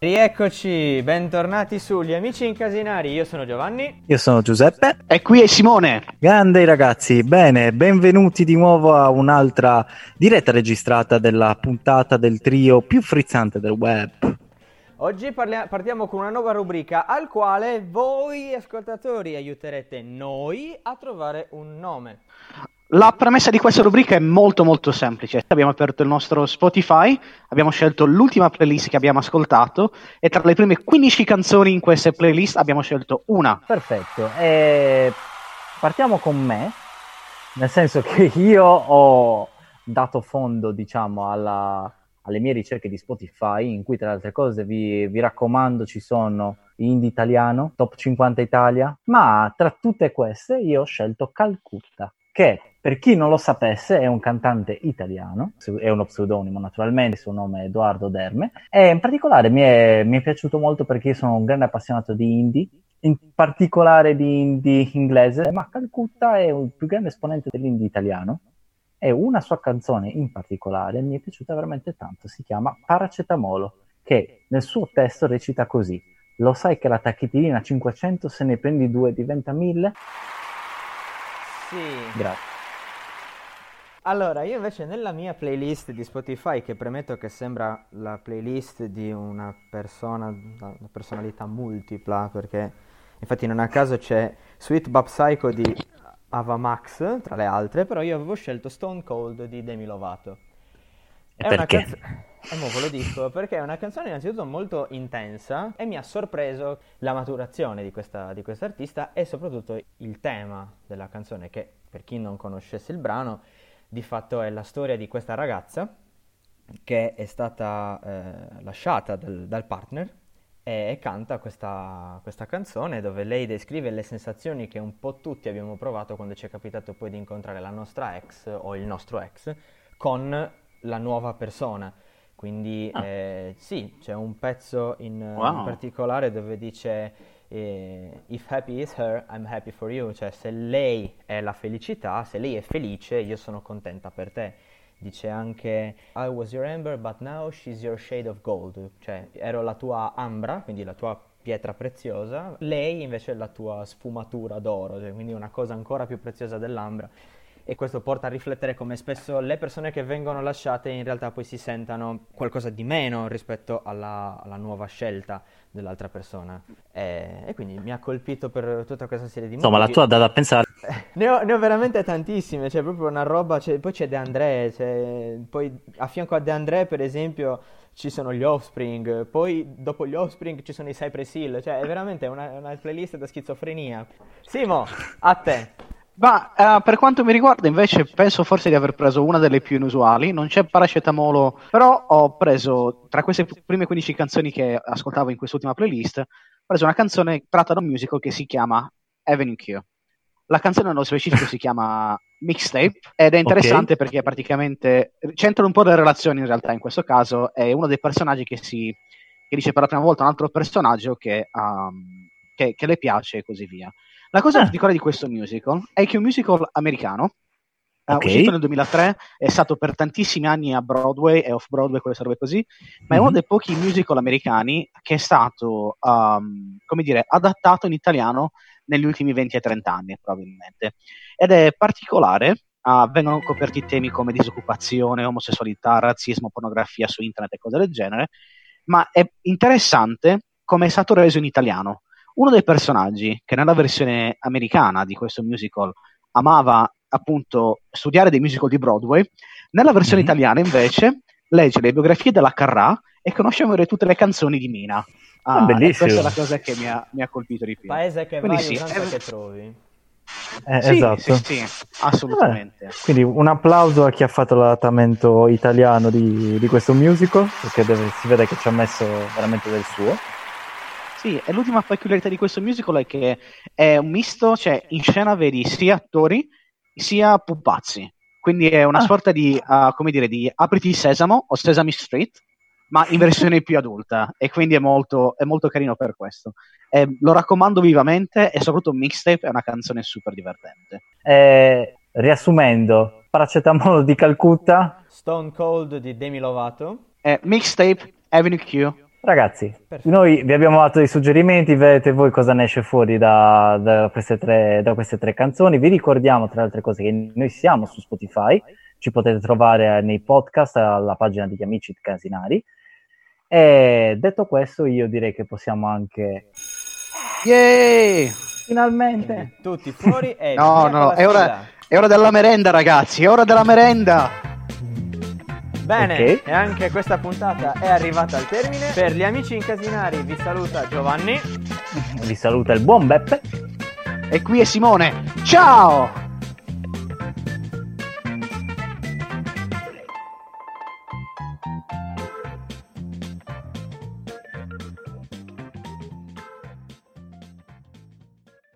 Rieccoci, bentornati sugli Amici Incasinari. Io sono Giovanni. Io sono Giuseppe. E qui è Simone. Grande ragazzi, bene, benvenuti di nuovo a un'altra diretta registrata della puntata del trio più frizzante del web. Oggi parlia- partiamo con una nuova rubrica al quale voi ascoltatori aiuterete noi a trovare un nome. La premessa di questa rubrica è molto molto semplice. Abbiamo aperto il nostro Spotify, abbiamo scelto l'ultima playlist che abbiamo ascoltato e tra le prime 15 canzoni in queste playlist abbiamo scelto una. Perfetto, e partiamo con me, nel senso che io ho dato fondo, diciamo, alla, alle mie ricerche di Spotify, in cui tra le altre cose vi, vi raccomando ci sono indie italiano, top 50 Italia, ma tra tutte queste io ho scelto Calcutta che per chi non lo sapesse è un cantante italiano, è uno pseudonimo naturalmente, il suo nome è Edoardo Derme, e in particolare mi è, mi è piaciuto molto perché sono un grande appassionato di indie, in particolare di indie inglese, ma Calcutta è il più grande esponente dell'indie italiano e una sua canzone in particolare mi è piaciuta veramente tanto, si chiama Paracetamolo, che nel suo testo recita così, lo sai che la tachipirina 500 se ne prendi due diventa 1000? Sì. Grazie. Allora, io invece nella mia playlist di Spotify, che premetto che sembra la playlist di una persona, una personalità multipla, perché infatti non a caso c'è Sweet Bob Psycho di Ava Max, tra le altre, però io avevo scelto Stone Cold di Demi Lovato. È perché? Canzo- e mo ve lo dico, perché è una canzone innanzitutto molto intensa e mi ha sorpreso la maturazione di questa, di artista e soprattutto il tema della canzone che, per chi non conoscesse il brano, di fatto è la storia di questa ragazza che è stata eh, lasciata dal, dal, partner e canta questa, questa, canzone dove lei descrive le sensazioni che un po' tutti abbiamo provato quando ci è capitato poi di incontrare la nostra ex o il nostro ex con la nuova persona. Quindi ah. eh, sì, c'è un pezzo in, wow. in particolare dove dice eh, If happy is her, I'm happy for you, cioè se lei è la felicità, se lei è felice, io sono contenta per te. Dice anche I was your amber, but now she's your shade of gold, cioè ero la tua ambra, quindi la tua pietra preziosa, lei invece è la tua sfumatura d'oro, cioè, quindi una cosa ancora più preziosa dell'ambra e questo porta a riflettere come spesso le persone che vengono lasciate in realtà poi si sentano qualcosa di meno rispetto alla, alla nuova scelta dell'altra persona e, e, quindi mi ha colpito per tutta questa serie di motivi. Insomma, la tua dà da pensare. ne, ho, ne ho veramente tantissime, c'è proprio una roba, c'è, poi c'è De André, c'è, poi a fianco a De André per esempio ci sono gli Offspring, poi dopo gli Offspring ci sono i Cypress Hill, cioè è veramente una, una playlist da schizofrenia. Simo, a te. Ma uh, per quanto mi riguarda, invece, penso forse di aver preso una delle più inusuali. Non c'è paracetamolo, però ho preso tra queste prime 15 canzoni che ascoltavo in quest'ultima playlist, ho preso una canzone tratta da un musical che si chiama Avenue Q. La canzone nello specifico si chiama Mixtape ed è interessante okay. perché praticamente c'entra un po' delle relazioni in realtà in questo caso. È uno dei personaggi che si che dice per la prima volta un altro personaggio che, um, che, che le piace e così via. La cosa ah. particolare di questo musical è che è un musical americano, uh, okay. uscito nel 2003, è stato per tantissimi anni a Broadway e off-Broadway, quelle robe così, ma mm-hmm. è uno mhm. dei pochi musical americani che è stato, um, come dire, adattato in italiano negli ultimi 20 e 30 anni, probabilmente. Ed è particolare, uh, vengono coperti temi come disoccupazione, omosessualità, razzismo, pornografia su internet e cose del genere, ma è interessante come è stato reso in italiano uno dei personaggi che nella versione americana di questo musical amava appunto studiare dei musical di Broadway, nella versione mm-hmm. italiana invece legge le biografie della Carrà e conosce tutte le canzoni di Mina. Ah, bellissimo. Questa è la cosa che mi ha, mi ha colpito di più. Paese che Quindi vai, sì, è... che trovi. Eh, sì, esatto. sì, sì, assolutamente. Eh, quindi un applauso a chi ha fatto l'adattamento italiano di, di questo musical, perché deve, si vede che ci ha messo veramente del suo. Sì, e l'ultima peculiarità di questo musical è che è un misto, cioè in scena vedi sia attori sia pupazzi. Quindi è una ah. sorta di, uh, come dire, di Apriti Sesamo o Sesame Street, ma in versione più adulta. E quindi è molto, è molto carino per questo. Eh, lo raccomando vivamente e soprattutto Mixtape è una canzone super divertente. Eh, riassumendo, Paracetamolo di Calcutta. Stone Cold di Demi Lovato. Eh, mixtape Avenue Q Ragazzi, Perfetto. noi vi abbiamo dato dei suggerimenti, vedete voi cosa ne esce fuori da, da queste tre, da queste tre canzoni. Vi ricordiamo, tra le altre cose, che noi siamo su Spotify, ci potete trovare nei podcast alla pagina degli amici casinari. E detto questo, io direi che possiamo anche Yay! finalmente. Tutti fuori e No, no, è ora, è ora della merenda, ragazzi. È ora della merenda. Bene, Ok. e anche questa puntata è arrivata al termine. Per gli amici incasinari vi saluta Giovanni. Vi saluta il buon Beppe. E qui è Simone. Ciao!